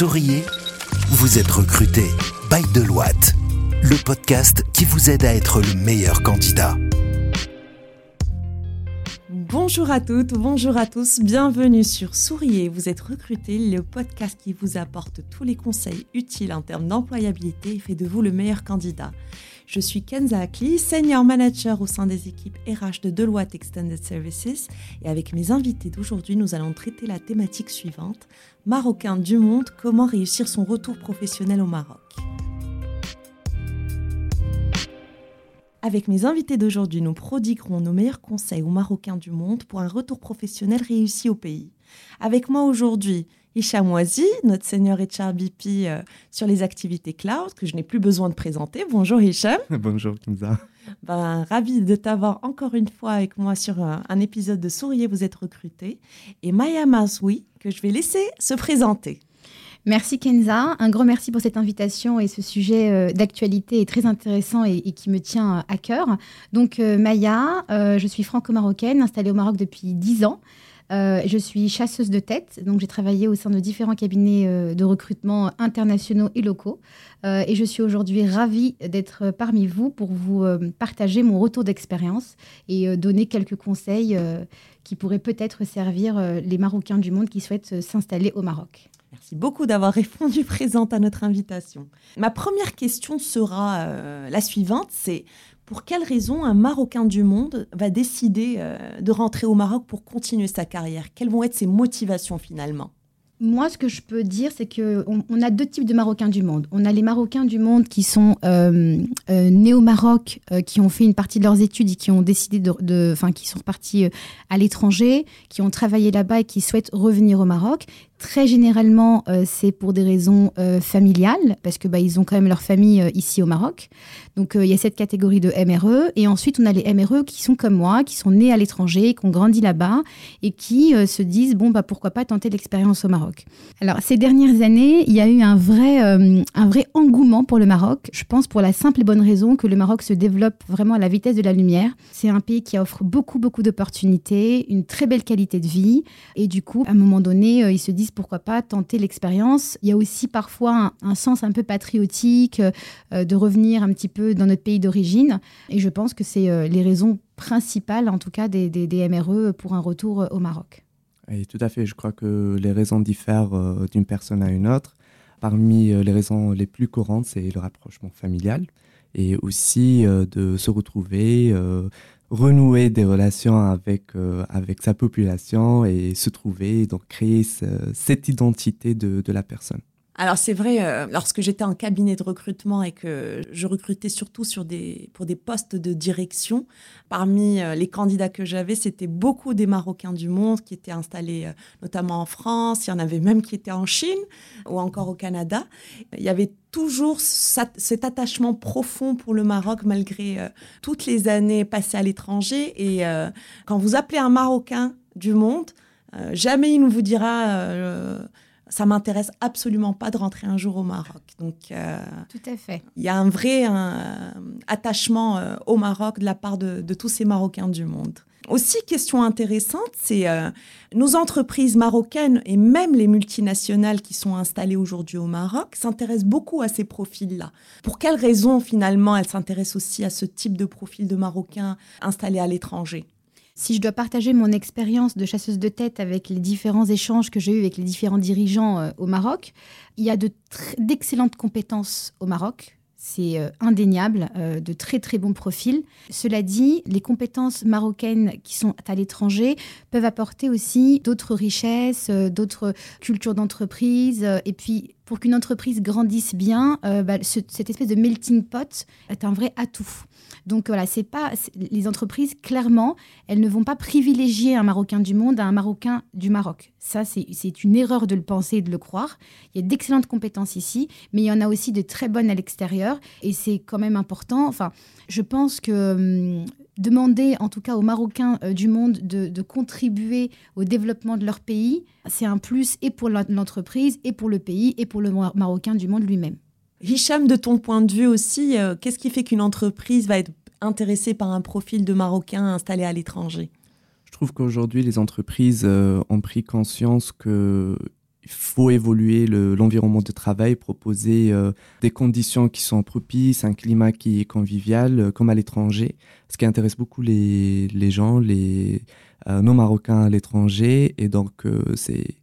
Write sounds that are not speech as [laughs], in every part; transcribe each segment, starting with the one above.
Souriez, vous êtes recruté by Deloitte, le podcast qui vous aide à être le meilleur candidat. Bonjour à toutes, bonjour à tous, bienvenue sur Souriez, vous êtes recruté, le podcast qui vous apporte tous les conseils utiles en termes d'employabilité et fait de vous le meilleur candidat. Je suis Kenza Akli, senior manager au sein des équipes RH de Deloitte Extended Services et avec mes invités d'aujourd'hui, nous allons traiter la thématique suivante Marocain du monde, comment réussir son retour professionnel au Maroc? Avec mes invités d'aujourd'hui, nous prodiguerons nos meilleurs conseils aux Marocains du monde pour un retour professionnel réussi au pays. Avec moi aujourd'hui, Hicham Ouazi, notre senior HRBP euh, sur les activités cloud, que je n'ai plus besoin de présenter. Bonjour Hicham. [laughs] Bonjour Kimza. Ben, ravi de t'avoir encore une fois avec moi sur un, un, épisode de Souriez, vous êtes recruté. Et Maya Mazoui, que je vais laisser se présenter. Merci Kenza, un grand merci pour cette invitation et ce sujet euh, d'actualité est très intéressant et, et, qui me tient à cœur. Donc euh, Maya, euh, je suis franco-marocaine, installée au Maroc depuis 10 ans. Euh, je suis chasseuse de tête, donc j'ai travaillé au sein de différents cabinets euh, de recrutement internationaux et locaux. Euh, et je suis aujourd'hui ravie d'être parmi vous pour vous partager mon retour d'expérience et donner quelques conseils qui pourraient peut-être servir les Marocains du monde qui souhaitent s'installer au Maroc. Merci beaucoup d'avoir [laughs] répondu présente à notre invitation. Ma première question sera la suivante, c'est pour quelle raison un Marocain du monde va décider euh, de rentrer au Maroc pour continuer sa carrière? Quelles vont être ses motivations finalement? Moi, ce que je peux dire, c'est qu'on on a deux types de Marocains du monde. On a les Marocains du monde qui sont euh, euh, nés au Maroc, qui ont fait une partie de leurs études et qui ont décidé de, enfin, qui sont repartis euh, à l'étranger, qui ont travaillé là-bas et qui souhaitent revenir au Maroc. Très généralement, euh, c'est pour des raisons euh, familiales, parce que bah, ils ont quand même leur famille ici au Maroc. Donc, il y a cette catégorie de MRE. Et ensuite, on a les MRE qui sont comme moi, qui sont nés à l'étranger, qui ont grandi là-bas et qui se disent bon, bah, pourquoi pas tenter l'expérience au Maroc. Alors, ces dernières années, il y a eu un vrai, euh, un vrai engouement pour le Maroc. Je pense pour la simple et bonne raison que le Maroc se développe vraiment à la vitesse de la lumière. C'est un pays qui offre beaucoup, beaucoup d'opportunités, une très belle qualité de vie. Et du coup, à un moment donné, euh, ils se disent pourquoi pas tenter l'expérience. Il y a aussi parfois un, sens un peu patriotique euh, de revenir un petit peu dans notre pays d'origine. Et je pense que c'est euh, les raisons principales, en tout cas, des, MRE pour un retour au Maroc. Oui, tout à fait. Je crois que les raisons diffèrent euh, d'une personne à une autre. Parmi euh, les raisons les plus courantes, c'est le rapprochement familial et aussi euh, de se retrouver, euh, renouer des relations avec, euh, avec sa population et se trouver, donc créer ce, cette identité de, de la personne. Alors c'est vrai, euh, lorsque j'étais en cabinet de recrutement et que je recrutais surtout sur des, pour des postes de direction, parmi euh, les candidats que j'avais, c'était beaucoup des Marocains du monde qui étaient installés euh, notamment en France, il y en avait même qui étaient en Chine ou encore au Canada. Il y avait toujours cet attachement profond pour le Maroc malgré toutes les années passées à l'étranger. Et quand vous appelez un Marocain du monde, jamais il ne vous dira ça m'intéresse absolument pas de rentrer un jour au Maroc. Donc, euh, tout à fait. Il y a un vrai un, attachement euh, au Maroc de la part de, de, tous ces Marocains du monde. Aussi, question intéressante, c'est euh, nos entreprises marocaines et même les multinationales qui sont installées aujourd'hui au Maroc s'intéressent beaucoup à ces profils-là. Pour quelles raisons finalement elles s'intéressent aussi à ce type de profil de Marocains installés à l'étranger? Si je dois partager mon expérience de chasseuse de tête avec les différents échanges que j'ai eus avec les différents dirigeants euh, au Maroc, il y a d'excellentes compétences au Maroc. C'est euh, indéniable, euh, de très très bons profils. Cela dit, les compétences marocaines qui sont à l'étranger peuvent apporter aussi d'autres richesses, d'autres cultures d'entreprise. Et puis, pour qu'une entreprise grandisse bien, euh, bah, ce, cette espèce de melting pot est un vrai atout. Donc voilà, c'est pas les entreprises clairement, elles ne vont pas privilégier un Marocain du monde à un Marocain du Maroc. Ça, c'est une erreur de le penser et de le croire. Il y a d'excellentes compétences ici, mais il y en a aussi de très bonnes à l'extérieur, et c'est quand même important. Enfin, je pense que hum, demander, en tout cas aux Marocains euh, du monde, de, de, contribuer au développement de leur pays, c'est un plus et pour l'entreprise, et pour le pays, et pour le Marocain du monde lui-même. Hicham, de ton point de vue aussi, euh, qu'est-ce qui fait qu'une entreprise va être intéressée par un profil de Marocain installé à l'étranger? Je trouve qu'aujourd'hui, les entreprises euh, ont pris conscience qu'il il faut évoluer l'environnement de travail, proposer des conditions qui sont propices, un climat qui est convivial, comme à l'étranger. Ce qui intéresse beaucoup les, les gens, les non-marocains à l'étranger. Et donc, c'est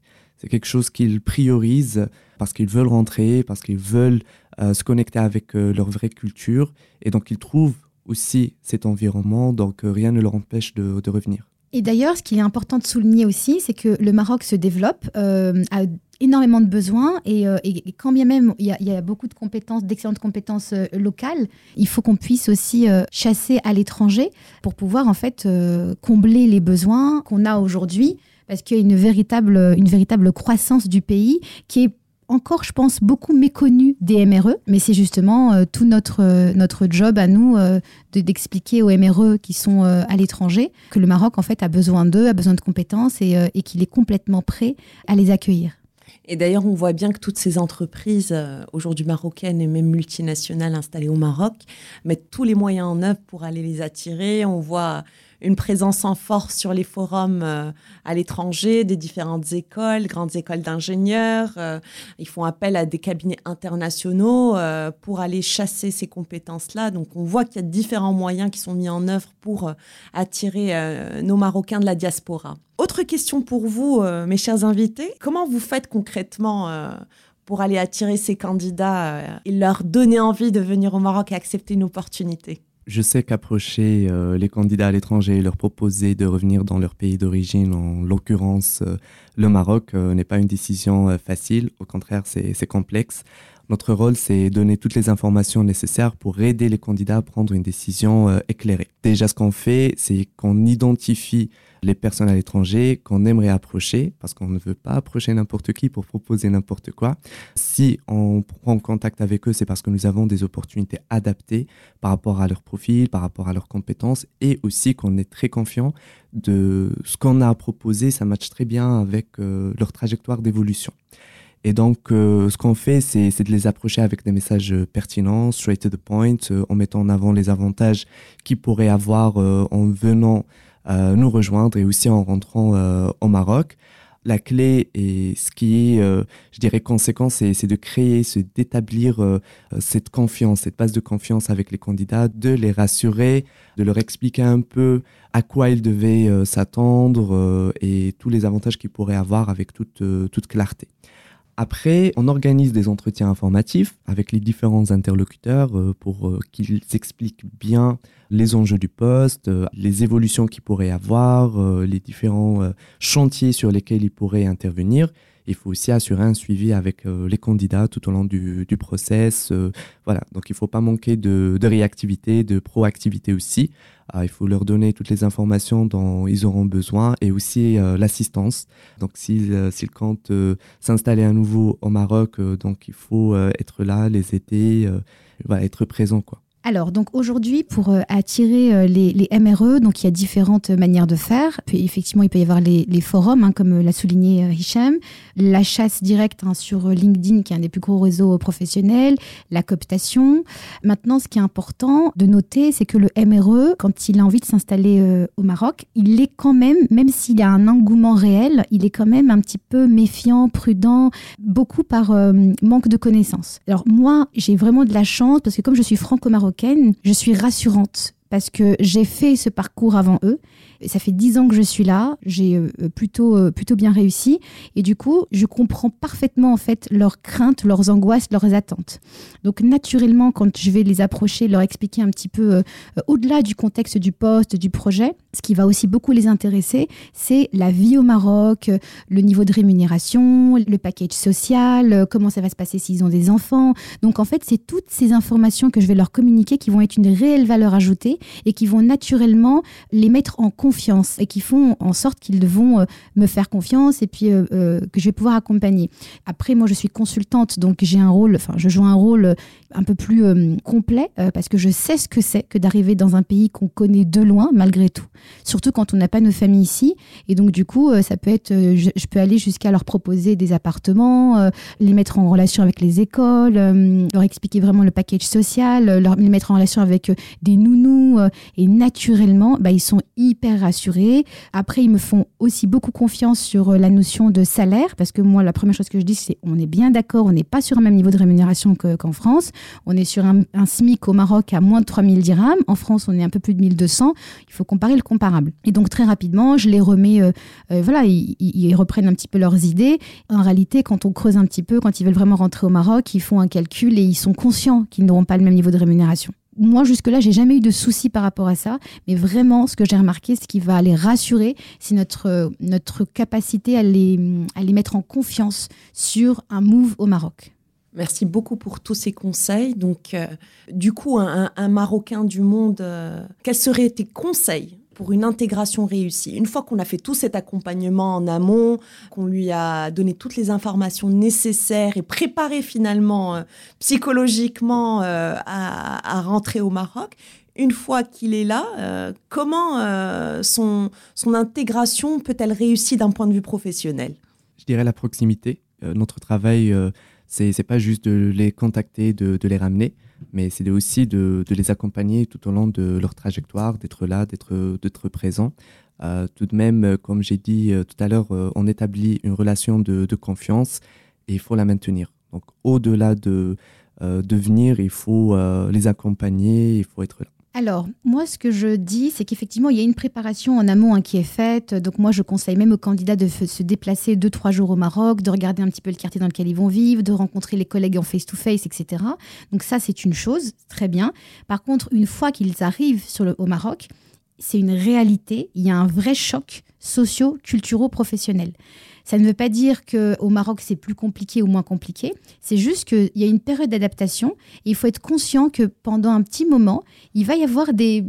quelque chose qu'ils priorisent parce qu'ils veulent rentrer, parce qu'ils veulent euh, se connecter avec euh, leur vraie culture. Et donc, ils trouvent aussi cet environnement. Donc, euh, rien ne leur empêche de, revenir. Et d'ailleurs, ce qui est important de souligner aussi, c'est que le Maroc se développe, a énormément de besoins et, quand bien même il y, a beaucoup de compétences, d'excellentes compétences locales, il faut qu'on puisse aussi chasser à l'étranger pour pouvoir en fait combler les besoins qu'on a aujourd'hui parce qu'il y a une véritable, une véritable croissance du pays qui est encore, je pense, beaucoup méconnue des MRE, mais c'est justement euh, tout notre, euh, notre job à nous euh, d'expliquer aux MRE qui sont à l'étranger que le Maroc, en fait, a besoin d'eux, a besoin de compétences et, et qu'il est complètement prêt à les accueillir. Et d'ailleurs, on voit bien que toutes ces entreprises, aujourd'hui marocaines et même multinationales installées au Maroc, mettent tous les moyens en œuvre pour aller les attirer. On voit une présence en force sur les forums euh, à l'étranger des différentes écoles, grandes écoles d'ingénieurs. Euh, ils font appel à des cabinets internationaux euh, pour aller chasser ces compétences-là. Donc on voit qu'il y a différents moyens qui sont mis en œuvre pour attirer nos Marocains de la diaspora. Autre question pour vous, mes chers invités. Comment vous faites concrètement pour aller attirer ces candidats et leur donner envie de venir au Maroc et accepter une opportunité? Je sais qu'approcher euh, les candidats à l'étranger et leur proposer de revenir dans leur pays d'origine, en l'occurrence euh, le Maroc, euh, n'est pas une décision facile. Au contraire, c'est complexe. Notre rôle, c'est donner toutes les informations nécessaires pour aider les candidats à prendre une décision éclairée. Déjà, ce qu'on fait, c'est qu'on identifie les personnes à l'étranger qu'on aimerait approcher, parce qu'on ne veut pas approcher n'importe qui pour proposer n'importe quoi. Si on prend contact avec eux, c'est parce que nous avons des opportunités adaptées par rapport à leur profil, par rapport à leurs compétences, et aussi qu'on est très confiant de ce qu'on a à proposer, ça matche très bien avec euh, leur trajectoire d'évolution. Et donc, euh, ce qu'on fait, c'est de les approcher avec des messages pertinents, straight to the point, euh, en mettant en avant les avantages qu'ils pourraient avoir en venant euh, nous rejoindre et aussi en rentrant euh, au Maroc. La clé et ce qui est, euh, je dirais, conséquent, c'est de créer, d'établir cette confiance, cette base de confiance avec les candidats, de les rassurer, de leur expliquer un peu à quoi ils devaient s'attendre et tous les avantages qu'ils pourraient avoir avec toute clarté. Après, on organise des entretiens informatifs avec les différents interlocuteurs euh, pour euh, qu'ils expliquent bien les enjeux du poste, euh, les évolutions qu'ils pourraient avoir, les différents chantiers sur lesquels ils pourraient intervenir. Il faut aussi assurer un suivi avec les candidats tout au long du, du process. voilà, donc il ne faut pas manquer de, de réactivité, de proactivité aussi. Ah, il faut leur donner toutes les informations dont ils auront besoin et aussi euh, l'assistance. Donc s'ils euh, comptent euh, s'installer à nouveau au Maroc, donc il faut être là, les aider, être présent quoi. Alors, donc aujourd'hui, pour euh, attirer euh, les, MRE, donc il y a différentes manières de faire. Effectivement, il peut y avoir les, forums, hein, comme l'a souligné euh, la chasse directe hein, sur LinkedIn, qui est un des plus gros réseaux professionnels, la cooptation. Maintenant, ce qui est important de noter, c'est que le MRE, quand il a envie de s'installer au Maroc, il est quand même, même s'il a un engouement réel, il est quand même un petit peu méfiant, prudent, beaucoup par manque de connaissances. Alors moi, j'ai vraiment de la chance parce que comme je suis franco-marocaine, je suis rassurante parce que j'ai fait ce parcours avant eux ça fait dix ans que je suis là, j'ai euh, plutôt, euh, plutôt bien réussi. Et du coup, je comprends parfaitement en fait leurs craintes, leurs angoisses, leurs attentes. Donc naturellement, quand je vais les approcher, leur expliquer un petit peu euh, au-delà du contexte du poste, du projet, ce qui va aussi beaucoup les intéresser, c'est la vie au Maroc, le niveau de rémunération, le package social, comment ça va se passer s'ils ont des enfants. Donc en fait, c'est toutes ces informations que je vais leur communiquer qui vont être une réelle valeur ajoutée et qui vont naturellement les mettre en confiance et qui font en sorte qu'ils vont euh, me faire confiance et puis euh, euh, que je vais pouvoir accompagner. Après, moi, je suis consultante, donc j'ai un rôle, enfin, je joue un rôle un peu plus complet parce que je sais ce que c'est que d'arriver dans un pays qu'on connaît de loin, malgré tout. Surtout quand on n'a pas nos familles ici. Et donc, du coup, ça peut être, je, peux aller jusqu'à leur proposer des appartements, les mettre en relation avec les écoles, leur expliquer vraiment le package social, leur, les mettre en relation avec des nounous euh, et naturellement, bah, ils sont hyper rassurés. Après, ils me font aussi beaucoup confiance sur euh, la notion de salaire parce que moi, la première chose que je dis, c'est on est bien d'accord, on n'est pas sur un même niveau de rémunération qu'en France. On est sur un, SMIC au Maroc à moins de 3000 dirhams. En France, on est un peu plus de 1200. Il faut comparer le comparable. Et donc, très rapidement, je les remets, voilà, ils, ils reprennent un petit peu leurs idées. En réalité, quand on creuse un petit peu, quand ils veulent vraiment rentrer au Maroc, ils font un calcul et ils sont conscients qu'ils n'auront pas le même niveau de rémunération. Moi, jusque-là, j'ai jamais eu de soucis par rapport à ça. Mais vraiment, ce que j'ai remarqué, ce qui va les rassurer, c'est notre, notre capacité à les, à les mettre en confiance sur un move au Maroc. Merci beaucoup pour tous ces conseils. Donc, euh, du coup, un, Marocain du monde, euh, quels seraient tes conseils pour une intégration réussie. Une fois qu'on a fait tout cet accompagnement en amont, qu'on lui a donné toutes les informations nécessaires et préparé finalement euh, psychologiquement euh, à, rentrer au Maroc, une fois qu'il est là, euh, comment son, son intégration peut-elle réussir d'un point de vue professionnel? Je dirais la proximité. notre travail, c'est pas juste de les contacter, de les ramener, mais c'est aussi de, les accompagner tout au long de leur trajectoire, d'être là, d'être présent. Euh, tout de même, euh, comme j'ai dit euh, tout à l'heure, on établit une relation de, confiance et il faut la maintenir. Donc, au-delà de, de venir, il faut les accompagner, il faut être là. Alors, moi, ce que je dis, c'est qu'effectivement, il y a une préparation en amont hein, qui est faite. Donc, moi, je conseille même aux candidats de se déplacer deux, trois jours au Maroc, de regarder un petit peu le quartier dans lequel ils vont vivre, de rencontrer les collègues en face-to-face, etc. Donc, ça, c'est une chose, très bien. Par contre, une fois qu'ils arrivent sur le, au Maroc, c'est une réalité. Il y a un vrai choc socio-culturo-professionnel. Ça ne veut pas dire qu'au Maroc, c'est plus compliqué ou moins compliqué. C'est juste qu'il y a une période d'adaptation il faut être conscient que pendant un petit moment, il va y avoir des,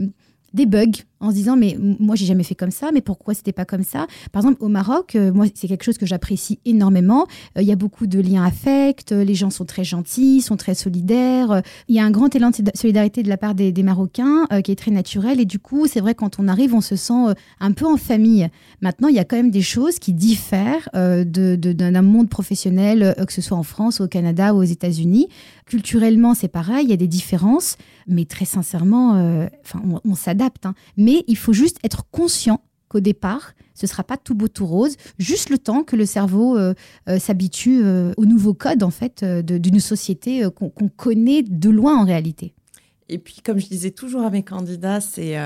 des bugs en se disant mais moi j'ai jamais fait comme ça mais pourquoi c'était pas comme ça? Par exemple au Maroc euh, moi c'est quelque chose que j'apprécie énormément. Euh, il y a beaucoup de liens affects les gens sont très gentils sont très solidaires il y a un grand élan de solidarité de la part des, Marocains euh, qui est très naturel. Et du coup c'est vrai quand on arrive on se sent un peu en famille. Maintenant il y a quand même des choses qui diffèrent de, d'un monde professionnel que ce soit en France au Canada ou aux États-Unis. Culturellement c'est pareil il y a des différences mais très sincèrement enfin on, s'adapte hein. Il faut juste être conscient qu'au départ, ce ne sera pas tout beau tout rose, juste le temps que le cerveau euh, euh, s'habitue euh, au nouveau code en fait d'une société qu'on connaît de loin en réalité. Et puis, comme je disais toujours à mes candidats, c'est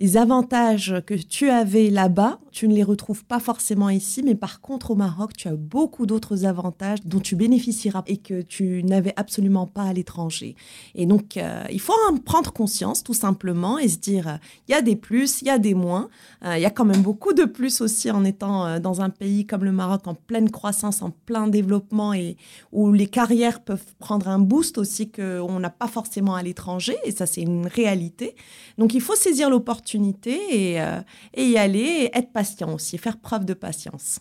les avantages que tu avais là-bas, tu ne les retrouves pas forcément ici, mais par contre au Maroc, tu as beaucoup d'autres avantages dont tu bénéficieras et que tu n'avais absolument pas à l'étranger. Et donc, euh, il faut en prendre conscience tout simplement et se dire, il y a des plus, il y a des moins. Euh, il y a quand même beaucoup de plus aussi en étant euh, dans un pays comme le Maroc en pleine croissance, en plein développement et où les carrières peuvent prendre un boost aussi qu'on n'a pas forcément à l'étranger. Et ça, c'est une réalité. Donc, il faut saisir l'opportunité et, euh, et y aller, et être patient aussi, faire preuve de patience.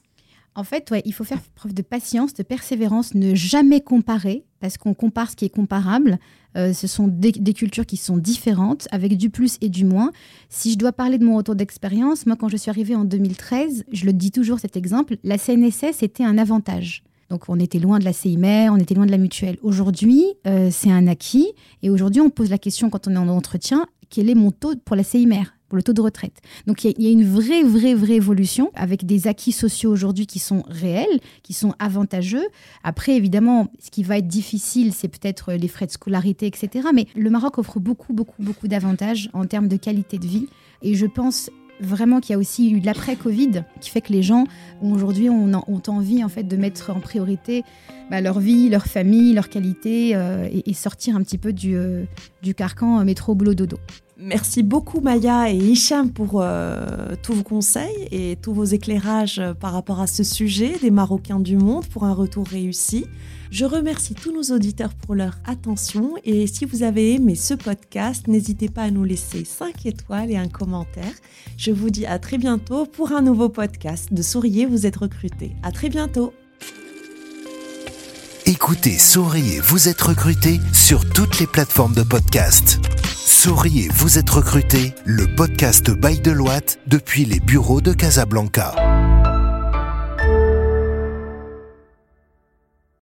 En fait, il faut faire preuve de patience, de persévérance, ne jamais comparer, parce qu'on compare ce qui est comparable. Euh, ce sont des, cultures qui sont différentes, avec du plus et du moins. Si je dois parler de mon retour d'expérience, moi, quand je suis arrivée en 2013, je le dis toujours cet exemple, la CNSS était un avantage. Donc on était loin de la CIMER, on était loin de la mutuelle. Aujourd'hui, euh, c'est un acquis. Et aujourd'hui, on pose la question quand on est en entretien, quel est mon taux pour la CIMER pour le taux de retraite? Donc il y, a une vraie, vraie, vraie évolution avec des acquis sociaux aujourd'hui qui sont réels, qui sont avantageux. Après, évidemment, ce qui va être difficile, c'est peut-être les frais de scolarité, etc. Mais le Maroc offre beaucoup, beaucoup, beaucoup d'avantages en termes de qualité de vie. Et je pense vraiment qu'il y a aussi eu l'après-Covid qui fait que les gens aujourd'hui ont, envie en fait de mettre en priorité bah, leur vie, leur famille, leur qualité euh, et, sortir un petit peu du, euh, carcan métro boulot dodo. Merci beaucoup Maya et Hicham pour euh, tous vos conseils et tous vos éclairages euh, par rapport à ce sujet des Marocains du monde pour un retour réussi. Je remercie tous nos auditeurs pour leur attention et si vous avez aimé ce podcast, n'hésitez pas à nous laisser 5 étoiles et un commentaire. Je vous dis à très bientôt pour un nouveau podcast de Souriez, vous êtes recruté. À très bientôt. Écoutez Souriez, vous êtes recruté sur toutes les plateformes de podcast. Souriez, vous êtes recruté, le podcast Bail de Loite depuis les bureaux de Casablanca.